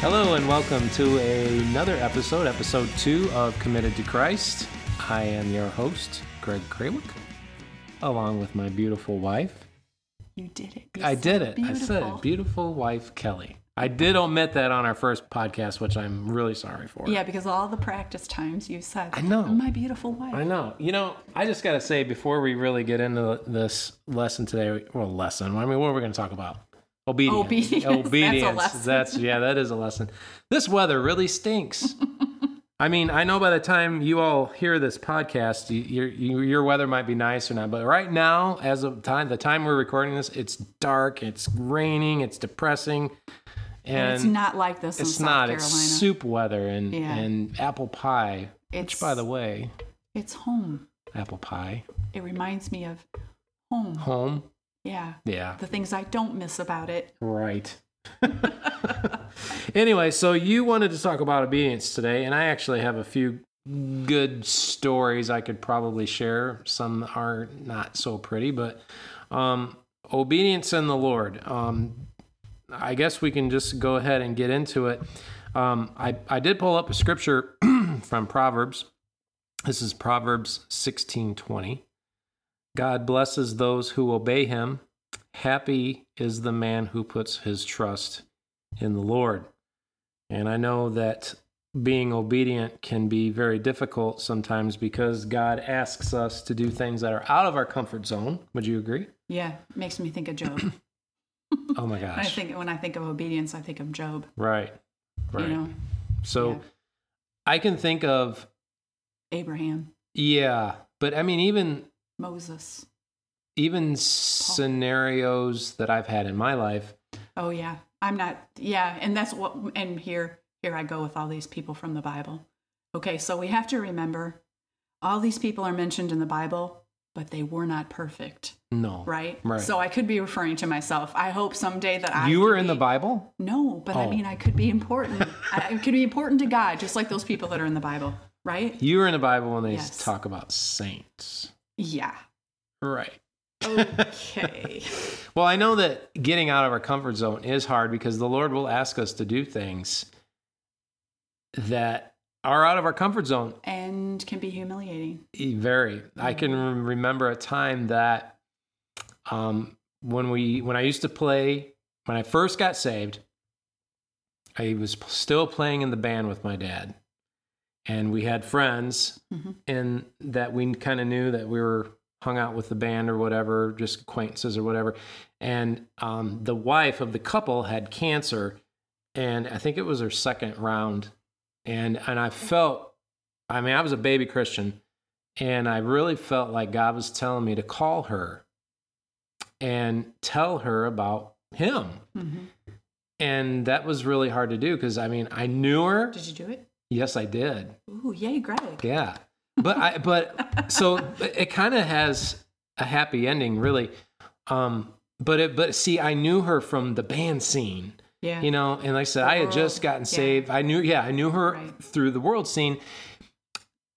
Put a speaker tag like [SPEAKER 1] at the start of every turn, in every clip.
[SPEAKER 1] Hello and welcome to another episode, episode two of Committed to Christ. I am your host, Greg Krawick, along with my beautiful wife.
[SPEAKER 2] You did it. You
[SPEAKER 1] I
[SPEAKER 2] said
[SPEAKER 1] did it. I said
[SPEAKER 2] beautiful.
[SPEAKER 1] it. Beautiful wife, Kelly. I did omit that on our first podcast, which I'm really sorry for.
[SPEAKER 2] Yeah, because all the practice times you said,
[SPEAKER 1] I know.
[SPEAKER 2] my beautiful wife.
[SPEAKER 1] I know. You know, I just got to say before we really get into this lesson today, well, lesson. I mean, what are we going to talk about? Obedience.
[SPEAKER 2] Obedience. That's a
[SPEAKER 1] Obedience.
[SPEAKER 2] lesson.
[SPEAKER 1] That's yeah, that is a lesson. This weather really stinks. I mean, I know by the time you all hear this podcast, your you, your weather might be nice or not, but right now, as of time, the time we're recording this, it's dark, it's raining, it's depressing, and,
[SPEAKER 2] And it's not like this in
[SPEAKER 1] it's
[SPEAKER 2] South
[SPEAKER 1] not.
[SPEAKER 2] Carolina.
[SPEAKER 1] It's soup weather and
[SPEAKER 2] Yeah.
[SPEAKER 1] and apple pie. Which, by the way,
[SPEAKER 2] It's home.
[SPEAKER 1] apple pie,
[SPEAKER 2] It reminds me of home.
[SPEAKER 1] home.
[SPEAKER 2] Yeah.
[SPEAKER 1] Yeah.
[SPEAKER 2] The things I don't miss about it.
[SPEAKER 1] Right. anyway, so you wanted to talk about obedience today, and I actually have a few good stories I could probably share. Some are not so pretty, but um, obedience in the Lord. Um, I guess we can just go ahead and get into it. Um, I, I did pull up a scripture from Proverbs. This is Proverbs 16:20. God blesses those who obey him. Happy is the man who puts his trust in the Lord. And I know that being obedient can be very difficult sometimes because God asks us to do things that are out of our comfort zone. Would you agree?
[SPEAKER 2] Yeah. Makes me think of Job.
[SPEAKER 1] Oh my
[SPEAKER 2] when I think when I think of obedience, I think of Job.
[SPEAKER 1] Right. Right.
[SPEAKER 2] You know,
[SPEAKER 1] so
[SPEAKER 2] yeah.
[SPEAKER 1] I can think of,
[SPEAKER 2] Abraham,
[SPEAKER 1] yeah, but I mean, even
[SPEAKER 2] Moses.
[SPEAKER 1] even scenarios that I've had in my life,
[SPEAKER 2] Oh yeah. I'm not yeah, and that's what and here here I go with all these people from the Bible. Okay, so we have to remember all these people are mentioned in the Bible, but they were not perfect,
[SPEAKER 1] no.
[SPEAKER 2] right?
[SPEAKER 1] Right.
[SPEAKER 2] So I could be referring to myself. I hope someday that I
[SPEAKER 1] You were in the Bible?
[SPEAKER 2] No, but I
[SPEAKER 1] Oh.
[SPEAKER 2] mean I could be important. I, I could be important to God, just like those people that are in the Bible, right?
[SPEAKER 1] You were in the Bible when they
[SPEAKER 2] Yes.
[SPEAKER 1] talk about saints.
[SPEAKER 2] Yeah.
[SPEAKER 1] Right.
[SPEAKER 2] Okay.
[SPEAKER 1] Well, I know that getting out of our comfort zone is hard because the Lord will ask us to do things that are out of our comfort zone.
[SPEAKER 2] and can be humiliating.
[SPEAKER 1] Very. I can
[SPEAKER 2] Mm-hmm.
[SPEAKER 1] rem- remember a time that um, when we when I used to play when I first got saved, I was still playing in the band with my dad, and we had friends,
[SPEAKER 2] Mhm.
[SPEAKER 1] and that we kind of knew that we were hung out with the band or whatever, just acquaintances or whatever. And um, the wife of the couple had cancer, and I think it was her second round, and and I felt, I mean, I was a baby Christian, and I really felt like God was telling me to call her and tell her about Him,
[SPEAKER 2] Mhm.
[SPEAKER 1] and that was really hard to do because I mean, I knew her.
[SPEAKER 2] Did you do it?
[SPEAKER 1] Yes, I did.
[SPEAKER 2] Ooh, yay, Greg.
[SPEAKER 1] Yeah. But I but so it kind of has a happy ending really. Um but it but see I knew her from the band scene,
[SPEAKER 2] Yeah.
[SPEAKER 1] you know, and like I said I had just gotten
[SPEAKER 2] yeah.
[SPEAKER 1] saved. I knew yeah, I knew her
[SPEAKER 2] Right.
[SPEAKER 1] through the world scene.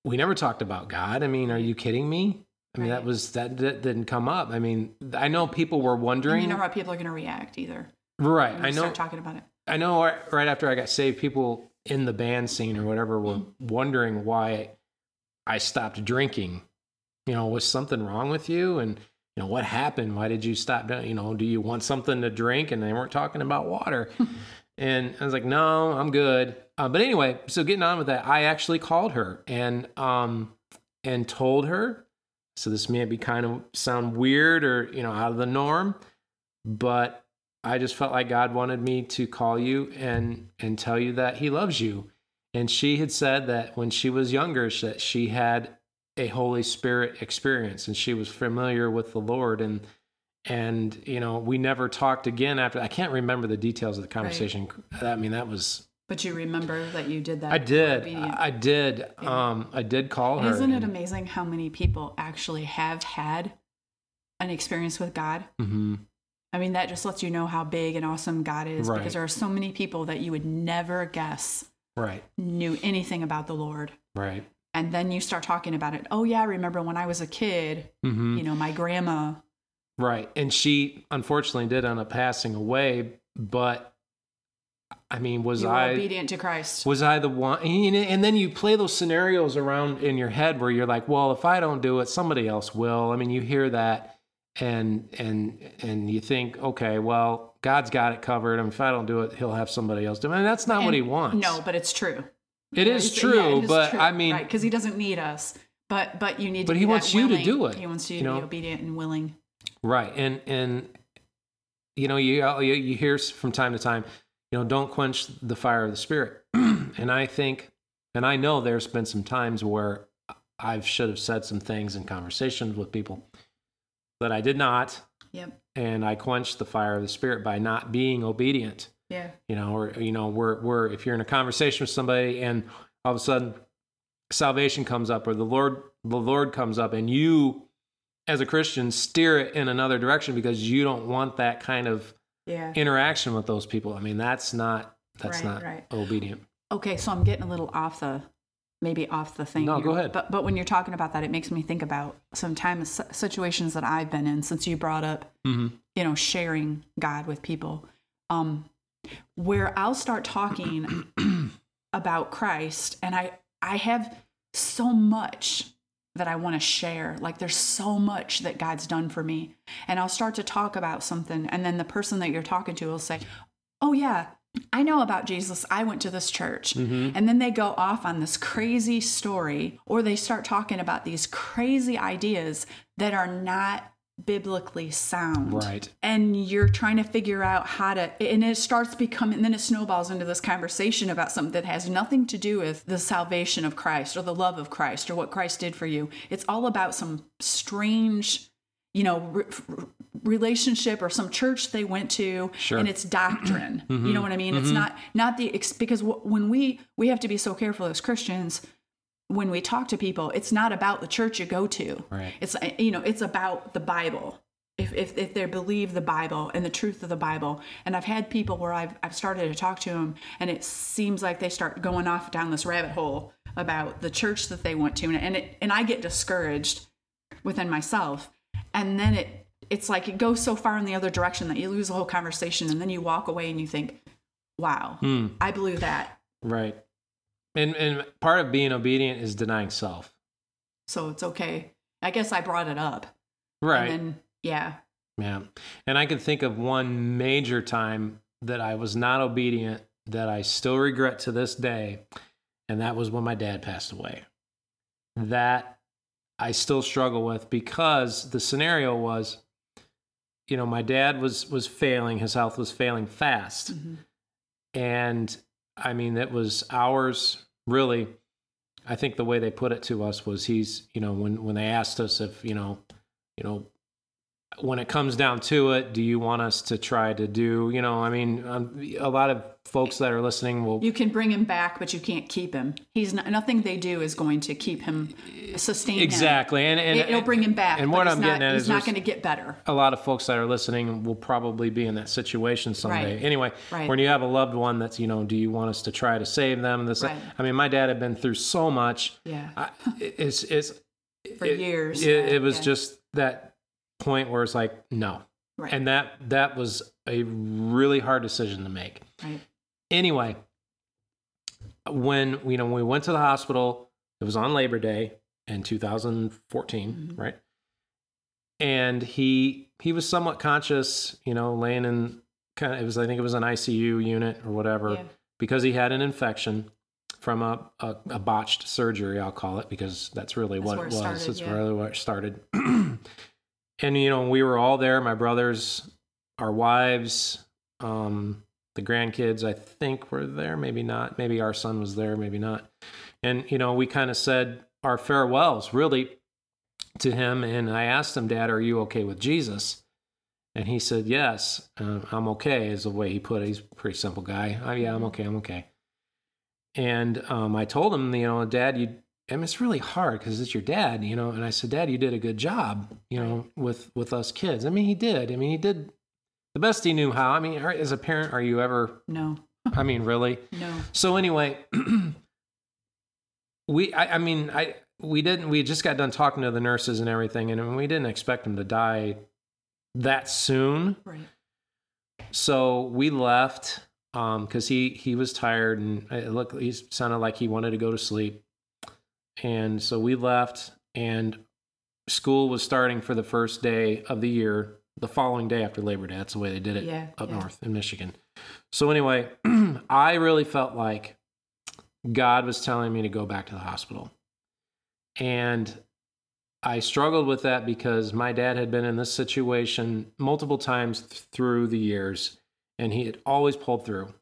[SPEAKER 1] We never talked about God. I mean, are you kidding me? I mean, that was that, that didn't come up. I mean, I know people were
[SPEAKER 2] and
[SPEAKER 1] wondering.
[SPEAKER 2] you know how people are going to react either.
[SPEAKER 1] right. I know
[SPEAKER 2] Start talking about it.
[SPEAKER 1] I know right- right after I got saved, people in the band scene or whatever were wondering why I stopped drinking. You know, was something wrong with you? And, you know, what happened? Why did you stop? You know, do you want something to drink? And they weren't talking about water. and I was like, no, I'm good. Uh, but anyway, so getting on with that, I actually called her and, um, and told her, so this may be kind of sound weird or, you know, out of the norm, but I just felt like God wanted me to call you and and tell you that He loves you. And she had said that when she was younger, that she had a Holy Spirit experience and she was familiar with the Lord. And and you know, we never talked again after. I can't remember the details of the conversation. I mean, that was
[SPEAKER 2] But you remember that you did that.
[SPEAKER 1] I did. I did, um, I did call her.
[SPEAKER 2] Isn't it amazing how many people actually have had an experience with God?
[SPEAKER 1] Mhm.
[SPEAKER 2] I mean, that just lets you know how big and awesome God is
[SPEAKER 1] Right.
[SPEAKER 2] because there are so many people that you would never guess
[SPEAKER 1] Right,
[SPEAKER 2] knew anything about the Lord.
[SPEAKER 1] right.
[SPEAKER 2] And then you start talking about it. Oh, yeah, I remember when I was a kid,
[SPEAKER 1] hmm
[SPEAKER 2] you know, my grandma.
[SPEAKER 1] Right. And she unfortunately did end up passing away, but I mean, was I
[SPEAKER 2] obedient to Christ.
[SPEAKER 1] was I the one? And then you play those scenarios around in your head where you're like, well, if I don't do it, somebody else will. I mean, you hear that, and and and you think, okay, well, God's got it covered. And if I don't do it, He'll have somebody else do it. And that's not what He wants.
[SPEAKER 2] No, but it's true.
[SPEAKER 1] it is
[SPEAKER 2] It's-
[SPEAKER 1] true.
[SPEAKER 2] yeah, it is
[SPEAKER 1] but
[SPEAKER 2] true,
[SPEAKER 1] I mean,
[SPEAKER 2] right? Because he doesn't need us, but but you need.
[SPEAKER 1] But he wants you to do it,
[SPEAKER 2] He wants you,
[SPEAKER 1] you
[SPEAKER 2] to
[SPEAKER 1] know?
[SPEAKER 2] be obedient and willing.
[SPEAKER 1] Right, and and you know you you, you hear from time to time, you know, don't quench the fire of the spirit. and I think, and I know there's been some times where I should have said some things in conversations with people that I did not,
[SPEAKER 2] Yep.
[SPEAKER 1] and I quenched the fire of the spirit by not being obedient.
[SPEAKER 2] Yeah.
[SPEAKER 1] You know, or you know, we're we're if you're in a conversation with somebody and all of a sudden salvation comes up or the Lord the Lord comes up and you as a Christian steer it in another direction because you don't want that kind of
[SPEAKER 2] Yeah.
[SPEAKER 1] interaction with those people. I mean, that's not that's
[SPEAKER 2] Right,
[SPEAKER 1] not
[SPEAKER 2] right.
[SPEAKER 1] obedient.
[SPEAKER 2] Okay, so I'm getting a little off the, maybe off the thing.
[SPEAKER 1] No, go ahead.
[SPEAKER 2] But but when you're talking about that, it makes me think about sometimes situations that I've been in since you brought up,
[SPEAKER 1] hmm
[SPEAKER 2] you know, sharing God with people, um, where I'll start talking about Christ, and I I have so much that I want to share. Like there's so much that God's done for me, and I'll start to talk about something, and then the person that you're talking to will say, "Oh yeah." I know about Jesus. I went to this church. Mm-hmm. And then they go off on this crazy story, or they start talking about these crazy ideas that are not biblically sound
[SPEAKER 1] Right.
[SPEAKER 2] and you're trying to figure out how to and it starts becoming then it snowballs into this conversation about something that has nothing to do with the salvation of Christ or the love of Christ or what Christ did for you it's all about some strange you know re- r- relationship or some church they went to
[SPEAKER 1] Sure.
[SPEAKER 2] and it's doctrine. You know what i mean? It's not not the ex- because w- when we we have to be so careful as christians when we talk to people it's not about the church you go to.
[SPEAKER 1] Right.
[SPEAKER 2] it's uh, you know it's about the bible. If, if, if they believe the bible and the truth of the bible. And i've had people where I've, I've started to talk to them and it seems like they start going off down this rabbit hole about the church that they went to. And, and it and i get discouraged within myself. And then it it's like it goes so far in the other direction that you lose the whole conversation and then you walk away and you think wow
[SPEAKER 1] Hmm.
[SPEAKER 2] i believe that
[SPEAKER 1] Right. And and part of being obedient is denying self.
[SPEAKER 2] so it's okay i guess i brought it up
[SPEAKER 1] Right.
[SPEAKER 2] and then yeah
[SPEAKER 1] Yeah. And I can think of one major time that I was not obedient that I still regret to this day. And that was when my dad passed away. That I still struggle with because the scenario was, you know, my dad was was failing, his health was failing fast.
[SPEAKER 2] Mhm.
[SPEAKER 1] And I mean, it was hours really. I think the way they put it to us was he's, you know, when when they asked us if, you know, you know, when it comes down to it, do you want us to try to do, you know, I mean, um, a lot of folks that are listening will,
[SPEAKER 2] You can bring him back, but you can't keep him. He's not, nothing they do is going to keep him sustain him.
[SPEAKER 1] exactly. And, and
[SPEAKER 2] It, will bring him back.
[SPEAKER 1] And what I'm
[SPEAKER 2] not,
[SPEAKER 1] getting at
[SPEAKER 2] he's
[SPEAKER 1] is
[SPEAKER 2] not going to get better.
[SPEAKER 1] a lot of folks that are listening will probably be in that situation someday.
[SPEAKER 2] Right.
[SPEAKER 1] Anyway,
[SPEAKER 2] Right.
[SPEAKER 1] when you have a loved one that's, you know, do you want us to try to save them? This,
[SPEAKER 2] Right.
[SPEAKER 1] I mean, my dad had been through so much.
[SPEAKER 2] Yeah,
[SPEAKER 1] I, it's, it's,
[SPEAKER 2] for
[SPEAKER 1] it-
[SPEAKER 2] years.
[SPEAKER 1] It,
[SPEAKER 2] yeah,
[SPEAKER 1] it was
[SPEAKER 2] yeah.
[SPEAKER 1] just that point where it's like, no.
[SPEAKER 2] right.
[SPEAKER 1] And that, that was a really hard decision to make.
[SPEAKER 2] right.
[SPEAKER 1] anyway, when you know when we went to the hospital, it was on Labor Day in 2014,
[SPEAKER 2] Mhm.
[SPEAKER 1] right? And he he was somewhat conscious, you know, laying in kind of it was I think it was an ICU unit or whatever
[SPEAKER 2] Yeah.
[SPEAKER 1] because he had an infection from a, a, a botched surgery, I'll call it, because that's really
[SPEAKER 2] That's
[SPEAKER 1] what it was.
[SPEAKER 2] started,
[SPEAKER 1] That's
[SPEAKER 2] yeah.
[SPEAKER 1] really where it started. and you know, we were all there, my brothers, our wives, um, the grandkids, I think were there, maybe not. Maybe our son was there, maybe not. And you know, we kind of said our farewells really to him. And I asked him, Dad, are you okay with Jesus? And he said, Yes, uh, I'm okay, is the way he put it. He's a pretty simple guy. Oh, yeah, I'm okay, I'm okay. And um, I told him, you know, Dad, you, I mean, it's really hard because it's your dad, you know. And I said, Dad, you did a good job, you know, with with us kids. I mean, he did. I mean, he did the best he knew how. I mean, as a parent, are you ever?
[SPEAKER 2] No,
[SPEAKER 1] I mean, really?
[SPEAKER 2] no.
[SPEAKER 1] So anyway, we I, I mean I we didn't we just got done talking to the nurses and everything, and we didn't expect him to die that soon.
[SPEAKER 2] Right.
[SPEAKER 1] So we left um, because he he was tired and it looked he sounded like he wanted to go to sleep. And so we left, and school was starting for the first day of the year, the following day after Labor Day. That's the way they did it
[SPEAKER 2] Yeah,
[SPEAKER 1] up
[SPEAKER 2] yeah.
[SPEAKER 1] north in Michigan. So anyway, I really felt like God was telling me to go back to the hospital. And I struggled with that because my dad had been in this situation multiple times th- through the years and he had always pulled through.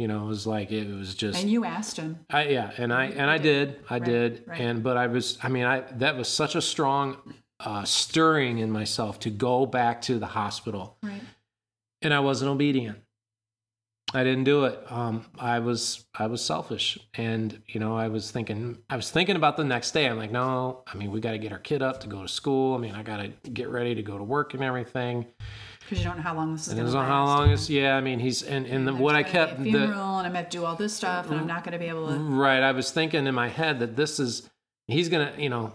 [SPEAKER 1] You know, it was like it was just
[SPEAKER 2] And you asked him.
[SPEAKER 1] I, yeah, and I and I
[SPEAKER 2] did.
[SPEAKER 1] did, I
[SPEAKER 2] Right,
[SPEAKER 1] did,
[SPEAKER 2] right.
[SPEAKER 1] and but I was, I mean, I that was such a strong uh, stirring in myself to go back to the hospital,
[SPEAKER 2] Right.
[SPEAKER 1] and I wasn't obedient. I didn't do it. Um, I was I was selfish, and you know, I was thinking, I was thinking about the next day. I'm like, no, I mean, we got to get our kid up to go to school. I mean, I got to get ready to go to work and everything.
[SPEAKER 2] Because you don't know how long this is going to last.
[SPEAKER 1] on how long is yeah. I mean, he's and and the, what I kept
[SPEAKER 2] a
[SPEAKER 1] the,
[SPEAKER 2] funeral and I'm going to do all this stuff and I'm not going to be able to.
[SPEAKER 1] Right. I was thinking in my head that this is he's gonna, you know,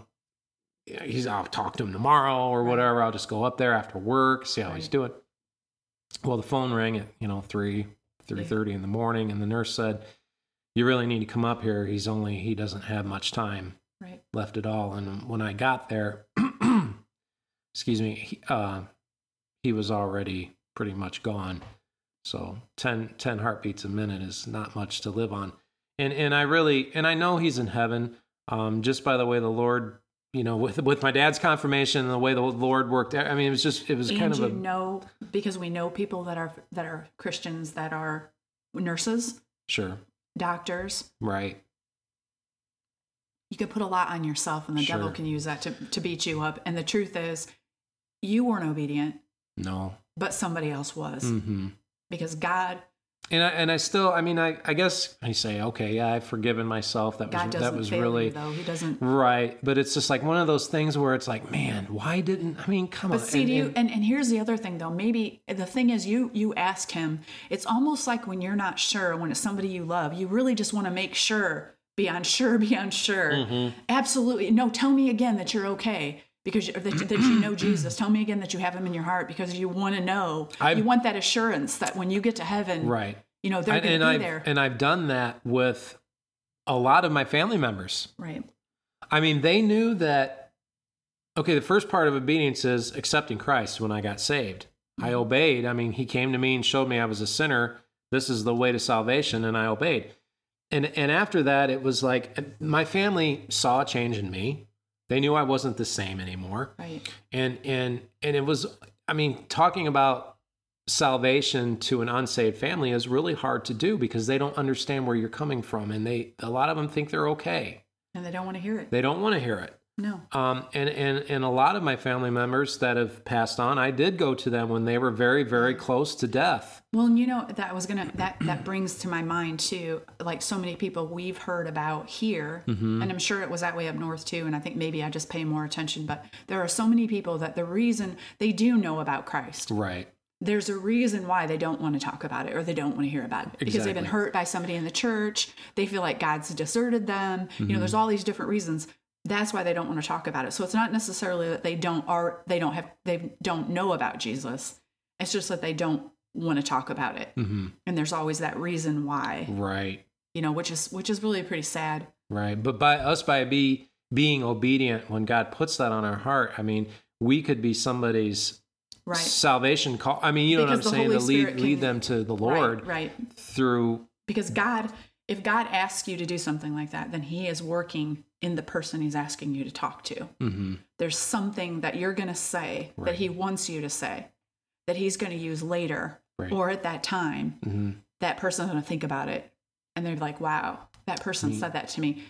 [SPEAKER 1] he's I'll talk to him tomorrow or
[SPEAKER 2] Right.
[SPEAKER 1] whatever. I'll just go up there after work, see how he's doing. Well, the phone rang at you know three three thirty in the morning, and the nurse said, "You really need to come up here. He's only he doesn't have much time
[SPEAKER 2] Right.
[SPEAKER 1] left at all." And when I got there, excuse me, he, uh, he was already pretty much gone. So 10, 10 heartbeats a minute is not much to live on. And and I really and I know he's in heaven, um, just by the way the Lord, you know, with with my dad's confirmation and the way the Lord worked. I mean, it was just it was
[SPEAKER 2] And
[SPEAKER 1] kind of
[SPEAKER 2] you
[SPEAKER 1] a
[SPEAKER 2] know, because we know people that are that are Christians that are nurses,
[SPEAKER 1] sure,
[SPEAKER 2] doctors.
[SPEAKER 1] right,
[SPEAKER 2] You can put a lot on yourself, and the devil can use that to to beat you up. And the truth is, you weren't obedient,
[SPEAKER 1] no,
[SPEAKER 2] but somebody else was,
[SPEAKER 1] hmm
[SPEAKER 2] because God
[SPEAKER 1] and I and I still, I mean, I I guess I say, okay, yeah, I've forgiven myself. That
[SPEAKER 2] God
[SPEAKER 1] was that was really
[SPEAKER 2] though. He doesn't.
[SPEAKER 1] right, but it's just like one of those things where it's like, man, why didn't I mean, come
[SPEAKER 2] But
[SPEAKER 1] on,
[SPEAKER 2] see,
[SPEAKER 1] and-
[SPEAKER 2] do you,
[SPEAKER 1] and-
[SPEAKER 2] and, and here's the other thing though. Maybe the thing is, you you ask him. It's almost like when you're not sure when it's somebody you love, you really just want to make sure, beyond sure, beyond sure.
[SPEAKER 1] Mm-hmm.
[SPEAKER 2] Absolutely, no. Tell me again that you're okay because you, that, you- that you know Jesus. Tell me again that you have Him in your heart because you want to know.
[SPEAKER 1] I've-
[SPEAKER 2] you want that assurance that when you get to heaven,
[SPEAKER 1] right.
[SPEAKER 2] you know they're going to be
[SPEAKER 1] I've,
[SPEAKER 2] there.
[SPEAKER 1] And I've done that with a lot of my family members.
[SPEAKER 2] right.
[SPEAKER 1] I mean, they knew that, okay, the first part of obedience is accepting Christ when I got saved. I
[SPEAKER 2] Mm-hmm.
[SPEAKER 1] obeyed. I mean, he came to me and showed me I was a sinner. This is the way to salvation, and I obeyed. And, and after that, it was like my family saw a change in me. They knew I wasn't the same anymore
[SPEAKER 2] Right.
[SPEAKER 1] and and and it was i mean talking about salvation to an unsaved family is really hard to do because they don't understand where you're coming from and they a lot of them think they're okay
[SPEAKER 2] And they don't want to hear it.
[SPEAKER 1] they don't want to hear it
[SPEAKER 2] No.
[SPEAKER 1] um, and, and and a lot of my family members that have passed on i did go to them when they were very very close to death
[SPEAKER 2] Well, and you know that was gonna that that brings to my mind too, like so many people we've heard about here,
[SPEAKER 1] Mm-hmm.
[SPEAKER 2] and I'm sure it was that way up north too. And I think maybe I just pay more attention, but there are so many people that the reason they do know about Christ,
[SPEAKER 1] right
[SPEAKER 2] there's a reason why they don't want to talk about it or they don't want to hear about it because they've been hurt by somebody in the church. They feel like God's deserted them. You know, there's
[SPEAKER 1] Mm-hmm.
[SPEAKER 2] all these different reasons. That's why they don't want to talk about it. So it's not necessarily that they don't are they don't have they don't know about Jesus. It's just that they don't want to talk about it.
[SPEAKER 1] hmm
[SPEAKER 2] And there's always that reason why,
[SPEAKER 1] right
[SPEAKER 2] you know, which is which is really pretty sad.
[SPEAKER 1] right but by us by be being obedient when god puts that on our heart i mean we could be somebody's
[SPEAKER 2] Right.
[SPEAKER 1] salvation call. I mean, you know
[SPEAKER 2] Because
[SPEAKER 1] what I'm saying?
[SPEAKER 2] Holy
[SPEAKER 1] To lead
[SPEAKER 2] Spirit
[SPEAKER 1] lead them to the Lord
[SPEAKER 2] Right, right.
[SPEAKER 1] through.
[SPEAKER 2] Because God, if God asks you to do something like that, then He is working in the person He's asking you to talk to.
[SPEAKER 1] hmm
[SPEAKER 2] There's something that you're going to say that He wants you to say that He's going to use later
[SPEAKER 1] Right.
[SPEAKER 2] or at that time.
[SPEAKER 1] hmm
[SPEAKER 2] That person's going to think about it and they're like, wow, that person
[SPEAKER 1] Neat.
[SPEAKER 2] said that to me.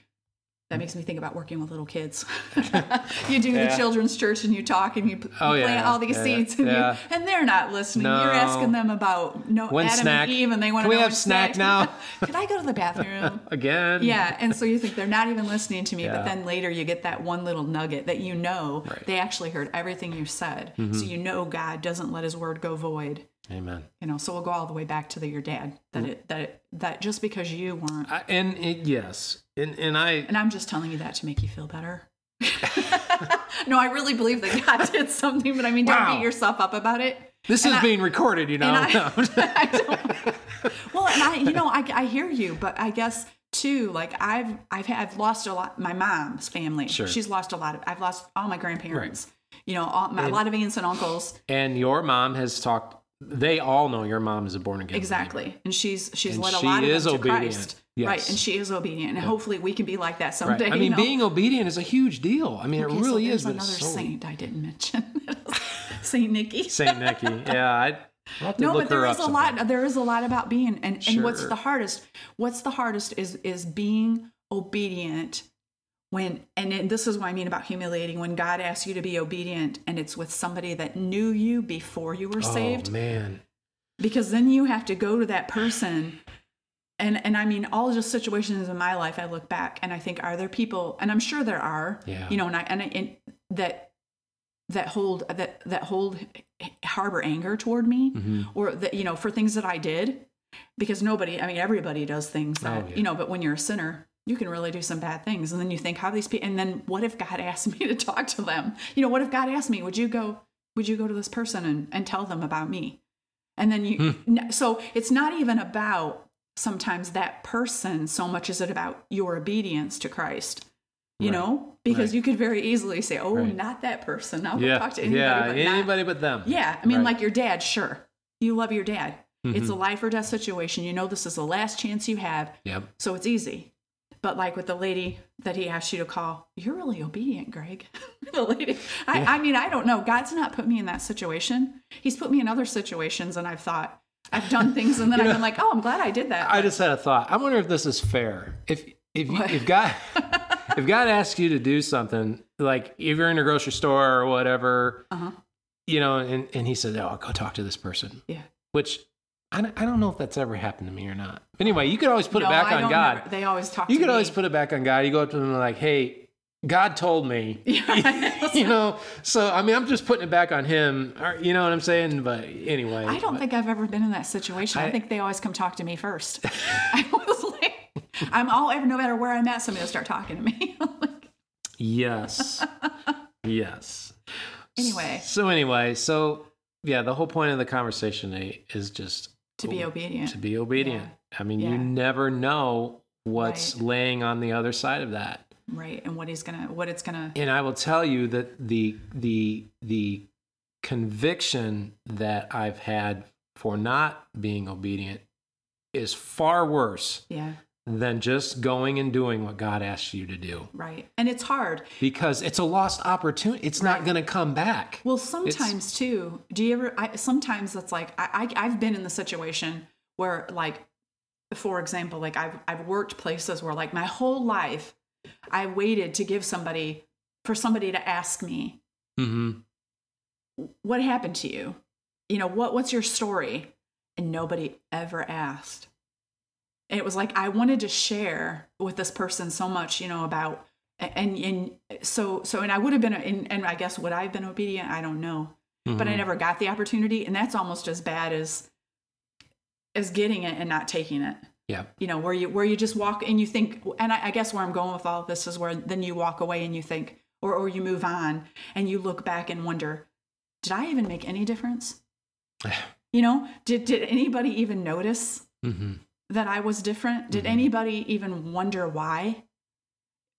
[SPEAKER 2] That makes me think about working with little kids. you do
[SPEAKER 1] Yeah.
[SPEAKER 2] the children's church and you talk and you,
[SPEAKER 1] Oh,
[SPEAKER 2] plant
[SPEAKER 1] yeah,
[SPEAKER 2] all these
[SPEAKER 1] yeah,
[SPEAKER 2] seeds and, you, and they're not listening.
[SPEAKER 1] No.
[SPEAKER 2] You're asking them about no
[SPEAKER 1] When
[SPEAKER 2] Adam
[SPEAKER 1] snack?
[SPEAKER 2] and Eve and they want
[SPEAKER 1] Can
[SPEAKER 2] to
[SPEAKER 1] we have
[SPEAKER 2] when
[SPEAKER 1] snack now?
[SPEAKER 2] Can I go to the bathroom?
[SPEAKER 1] Again.
[SPEAKER 2] Yeah, and so you think they're not even listening to me, but then later you get that one little nugget that you know
[SPEAKER 1] Right. Mm-hmm.
[SPEAKER 2] they actually heard everything you said. So you know God doesn't let his word go void.
[SPEAKER 1] Amen.
[SPEAKER 2] You know, so we'll go all the way back to the, your dad. That
[SPEAKER 1] Mm-hmm.
[SPEAKER 2] it that it, that just because you weren't,
[SPEAKER 1] I, and it, yes, and and I
[SPEAKER 2] and I'm just telling you that to make you feel better. no, I really believe that God did something, but I mean, don't
[SPEAKER 1] Wow.
[SPEAKER 2] beat yourself up about it.
[SPEAKER 1] This
[SPEAKER 2] And
[SPEAKER 1] is
[SPEAKER 2] I-
[SPEAKER 1] being recorded, you know.
[SPEAKER 2] I-
[SPEAKER 1] No.
[SPEAKER 2] I don't, well, and I, you know, I, I hear you, but I guess too, like I've, I've I've lost a lot. My mom's family,
[SPEAKER 1] Sure.
[SPEAKER 2] she's lost a lot of. I've lost all my grandparents. You know, all, my, a lot of aunts and uncles.
[SPEAKER 1] and your mom has talked. They all know your mom is a born again. believer.
[SPEAKER 2] Exactly, and she's she's
[SPEAKER 1] And
[SPEAKER 2] led a
[SPEAKER 1] she
[SPEAKER 2] lot of them to
[SPEAKER 1] obedient.
[SPEAKER 2] Christ,
[SPEAKER 1] Yes.
[SPEAKER 2] right? And she is obedient, and hopefully we can be like that
[SPEAKER 1] Right.
[SPEAKER 2] someday.
[SPEAKER 1] I mean,
[SPEAKER 2] you know?
[SPEAKER 1] being obedient is a huge deal. I mean,
[SPEAKER 2] Okay,
[SPEAKER 1] it really
[SPEAKER 2] so
[SPEAKER 1] is.
[SPEAKER 2] another
[SPEAKER 1] so
[SPEAKER 2] saint I didn't mention, Saint Nikki.
[SPEAKER 1] Saint Nikki, Yeah, I. To
[SPEAKER 2] no but there
[SPEAKER 1] her
[SPEAKER 2] is a lot there is a lot about being and and what's the hardest what's the hardest is is being obedient when and it- this is what i mean about humiliating when god asks you to be obedient and it's with somebody that knew you before you were saved
[SPEAKER 1] Oh man.
[SPEAKER 2] because then you have to go to that person and and i mean all just situations in my life i look back and i think are there people and i'm sure there are
[SPEAKER 1] Yeah.
[SPEAKER 2] you know and i and, I, and that that hold that that hold harbor anger toward me
[SPEAKER 1] Mm-hmm.
[SPEAKER 2] or that you know for things that i did because nobody i mean everybody does things that
[SPEAKER 1] Oh, yeah.
[SPEAKER 2] you know but when you're a sinner you can really do some bad things and then you think how these people and then what if god asked me to talk to them you know what if god asked me would you go would you go to this person and, and tell them about me and then you
[SPEAKER 1] Hmm.
[SPEAKER 2] so it's not even about sometimes that person so much as it about your obedience to christ you
[SPEAKER 1] Right.
[SPEAKER 2] know because
[SPEAKER 1] Right.
[SPEAKER 2] you could very easily say oh
[SPEAKER 1] Right.
[SPEAKER 2] not that person i'll
[SPEAKER 1] Yeah.
[SPEAKER 2] talk to anybody
[SPEAKER 1] yeah.
[SPEAKER 2] but not
[SPEAKER 1] anybody but them.
[SPEAKER 2] yeah, I mean, like your dad, sure. You love your dad. It's
[SPEAKER 1] Mhm.
[SPEAKER 2] a life or death situation. You know this is the last chance you have,
[SPEAKER 1] Yep.
[SPEAKER 2] so it's easy. But like with the lady that he asked you to call, you're really obedient, Greg. the lady. I, I mean, I don't know. God's not put me in that situation. He's put me in other situations, and I've thought I've done things, and then I've been like, oh, I'm glad I did that.
[SPEAKER 1] I just had a thought. I wonder if this is fair. If if you, if God if God asks you to do something, like if you're in a grocery store or whatever,
[SPEAKER 2] Uh-huh.
[SPEAKER 1] you know, and, and he said, "Oh, go talk to this person,"
[SPEAKER 2] yeah.
[SPEAKER 1] which I don't, I don't know if that's ever happened to me or not. Anyway, you could always put
[SPEAKER 2] No,
[SPEAKER 1] it back
[SPEAKER 2] I
[SPEAKER 1] on God.
[SPEAKER 2] never- they always talk.
[SPEAKER 1] you could
[SPEAKER 2] me.
[SPEAKER 1] always put it back on God. You go up to them and like, "Hey, God told me."
[SPEAKER 2] Yeah.
[SPEAKER 1] you know, so I mean, I'm just putting it back on him. You know what I'm saying? But anyway,
[SPEAKER 2] I don't think I've ever been in that situation. I,
[SPEAKER 1] I-
[SPEAKER 2] think they always come talk to me first. I was like, I'm all ever, no matter where I'm at, somebody will start talking to me. Like,
[SPEAKER 1] Yes. yes.
[SPEAKER 2] Anyway.
[SPEAKER 1] So anyway, so yeah, the whole point of the conversation is just
[SPEAKER 2] to be obedient.
[SPEAKER 1] to be obedient. I mean, you never know what's
[SPEAKER 2] Right.
[SPEAKER 1] laying on the other side of that.
[SPEAKER 2] right. And what he's gonna, what it's gonna,
[SPEAKER 1] And I will tell you that the the the conviction that I've had for not being obedient is far worse
[SPEAKER 2] yeah,
[SPEAKER 1] than just going and doing what God asks you to do
[SPEAKER 2] right. And it's hard.
[SPEAKER 1] because it's a lost opportunity. It's not going to come back.
[SPEAKER 2] Well, sometimes too. Do you ever? I, sometimes it's like I, I I've been in the situation where, like, for example, like I've I've worked places where, like, my whole life, I waited to give somebody for somebody to ask me,
[SPEAKER 1] Mm-hmm.
[SPEAKER 2] what happened to you? You know, what what's your story? And nobody ever asked. And it was like I wanted to share with this person so much, you know, about and and so so and I would have been and, and I guess would I have been obedient? I don't know. But I
[SPEAKER 1] Mhm.
[SPEAKER 2] never got the opportunity, and that's almost as bad as as getting it and not taking it.
[SPEAKER 1] Yeah.
[SPEAKER 2] You know, where you where you just walk and you think, and I, I guess where I'm going with all of this is where then you walk away and you think, or or you move on and you look back and wonder, did I even make any difference? you know, did did anybody even notice
[SPEAKER 1] Mm-hmm.
[SPEAKER 2] That I was different? Did
[SPEAKER 1] Mhm.
[SPEAKER 2] anybody even wonder why?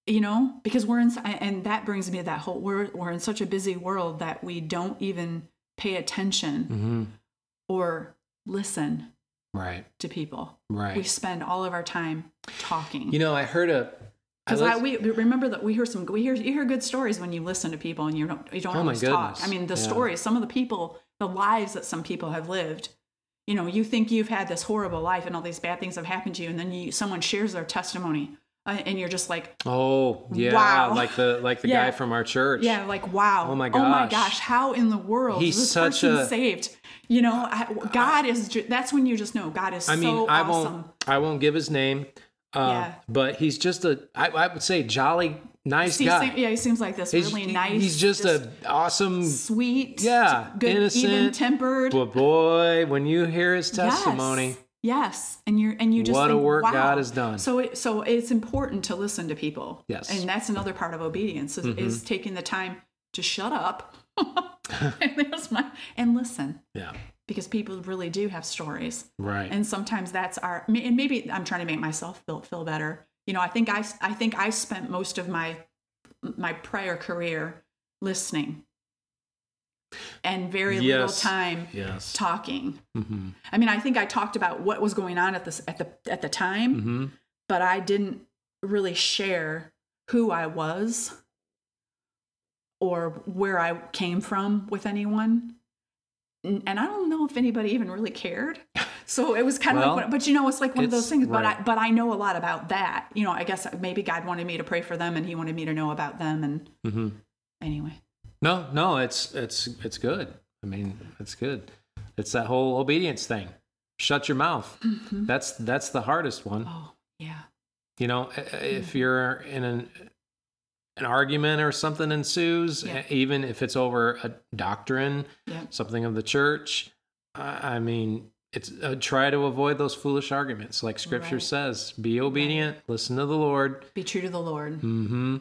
[SPEAKER 2] You know, because we're in, and that brings me to that whole we're we're in such a busy world that we don't even pay attention
[SPEAKER 1] Mm-hmm.
[SPEAKER 2] or listen
[SPEAKER 1] Right.
[SPEAKER 2] to people.
[SPEAKER 1] Right.
[SPEAKER 2] We spend all of our time talking.
[SPEAKER 1] You know, I heard a,
[SPEAKER 2] Because I,
[SPEAKER 1] lis-
[SPEAKER 2] we remember that we hear some we hear you hear good stories when you listen to people and you don't you don't
[SPEAKER 1] Oh my
[SPEAKER 2] always talk. I mean the
[SPEAKER 1] Yeah.
[SPEAKER 2] stories, some of the people, the lives that some people have lived. You know, you think you've had this horrible life and all these bad things have happened to you, and then you someone shares their testimony, uh, and you're just like,
[SPEAKER 1] oh yeah,
[SPEAKER 2] Wow.
[SPEAKER 1] like the like the
[SPEAKER 2] Yeah.
[SPEAKER 1] guy from our church.
[SPEAKER 2] yeah, like wow,
[SPEAKER 1] Oh my gosh
[SPEAKER 2] oh my
[SPEAKER 1] gosh.
[SPEAKER 2] how in the world
[SPEAKER 1] He's
[SPEAKER 2] this
[SPEAKER 1] such
[SPEAKER 2] person
[SPEAKER 1] a-
[SPEAKER 2] saved? You know, I, God is. Ju- that's when you just know God is
[SPEAKER 1] I mean,
[SPEAKER 2] so
[SPEAKER 1] I
[SPEAKER 2] awesome.
[SPEAKER 1] won't I won't give his name. Uh,
[SPEAKER 2] Yeah.
[SPEAKER 1] But he's just a I, I would say jolly nice
[SPEAKER 2] He
[SPEAKER 1] guy.
[SPEAKER 2] yeah, he seems like this
[SPEAKER 1] he's,
[SPEAKER 2] really nice.
[SPEAKER 1] He's just a awesome.
[SPEAKER 2] sweet,
[SPEAKER 1] Yeah,
[SPEAKER 2] good,
[SPEAKER 1] innocent,
[SPEAKER 2] even tempered.
[SPEAKER 1] But boy, when you hear his testimony,
[SPEAKER 2] Yes. Yes, and you're and you just
[SPEAKER 1] What a
[SPEAKER 2] think,
[SPEAKER 1] work
[SPEAKER 2] wow.
[SPEAKER 1] God has done.
[SPEAKER 2] So it, so it's important to listen to people.
[SPEAKER 1] Yes. Mm-hmm.
[SPEAKER 2] and that's another part of obedience is, is taking the time to shut up and my and listen
[SPEAKER 1] Yeah.
[SPEAKER 2] because people really do have stories
[SPEAKER 1] Right.
[SPEAKER 2] and sometimes that's our and maybe i'm trying to make myself feel, feel better you know i think i i think i spent most of my my prior career listening and very little time
[SPEAKER 1] yes.
[SPEAKER 2] talking
[SPEAKER 1] Mm-hmm.
[SPEAKER 2] i mean i think i talked about what was going on at this at the at the time
[SPEAKER 1] Mm-hmm.
[SPEAKER 2] but i didn't really share who i was or where i came from with anyone and i don't know if anybody even really cared so it was kind
[SPEAKER 1] Well,
[SPEAKER 2] of like but you know it's like one of those
[SPEAKER 1] it's-
[SPEAKER 2] things but i but i know a lot about that you know i guess maybe god wanted me to pray for them and he wanted me to know about them and
[SPEAKER 1] Mm-hmm.
[SPEAKER 2] anyway
[SPEAKER 1] No, no, it's it's it's good. I mean, it's good. It's that whole obedience thing. Shut your mouth.
[SPEAKER 2] Mhm.
[SPEAKER 1] That's that's the hardest one.
[SPEAKER 2] oh yeah
[SPEAKER 1] You know, i- if you're in an an argument or something ensues,
[SPEAKER 2] Yeah.
[SPEAKER 1] even if it's over a doctrine,
[SPEAKER 2] yeah
[SPEAKER 1] something of the church, I, I mean, it's uh, try to avoid those foolish arguments. Like Scripture
[SPEAKER 2] Right.
[SPEAKER 1] says, be obedient, listen to the Lord.
[SPEAKER 2] be true to the lord
[SPEAKER 1] Mm-hmm.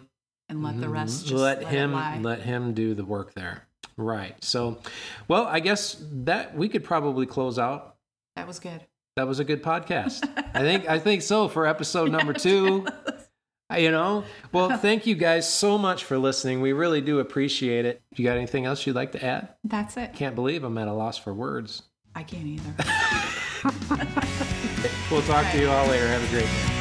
[SPEAKER 2] and let the rest just
[SPEAKER 1] let,
[SPEAKER 2] let,
[SPEAKER 1] him let him do the work there. Right. So, well, I guess that we could probably close out.
[SPEAKER 2] that was good
[SPEAKER 1] That was a good podcast. I think I think so for episode number two. You know, well, thank you guys so much for listening. We really do appreciate it. You got anything else you'd like to add?
[SPEAKER 2] that's it
[SPEAKER 1] Can't believe I'm at a loss for words.
[SPEAKER 2] I can't either
[SPEAKER 1] We'll talk to you all later. Have a great day.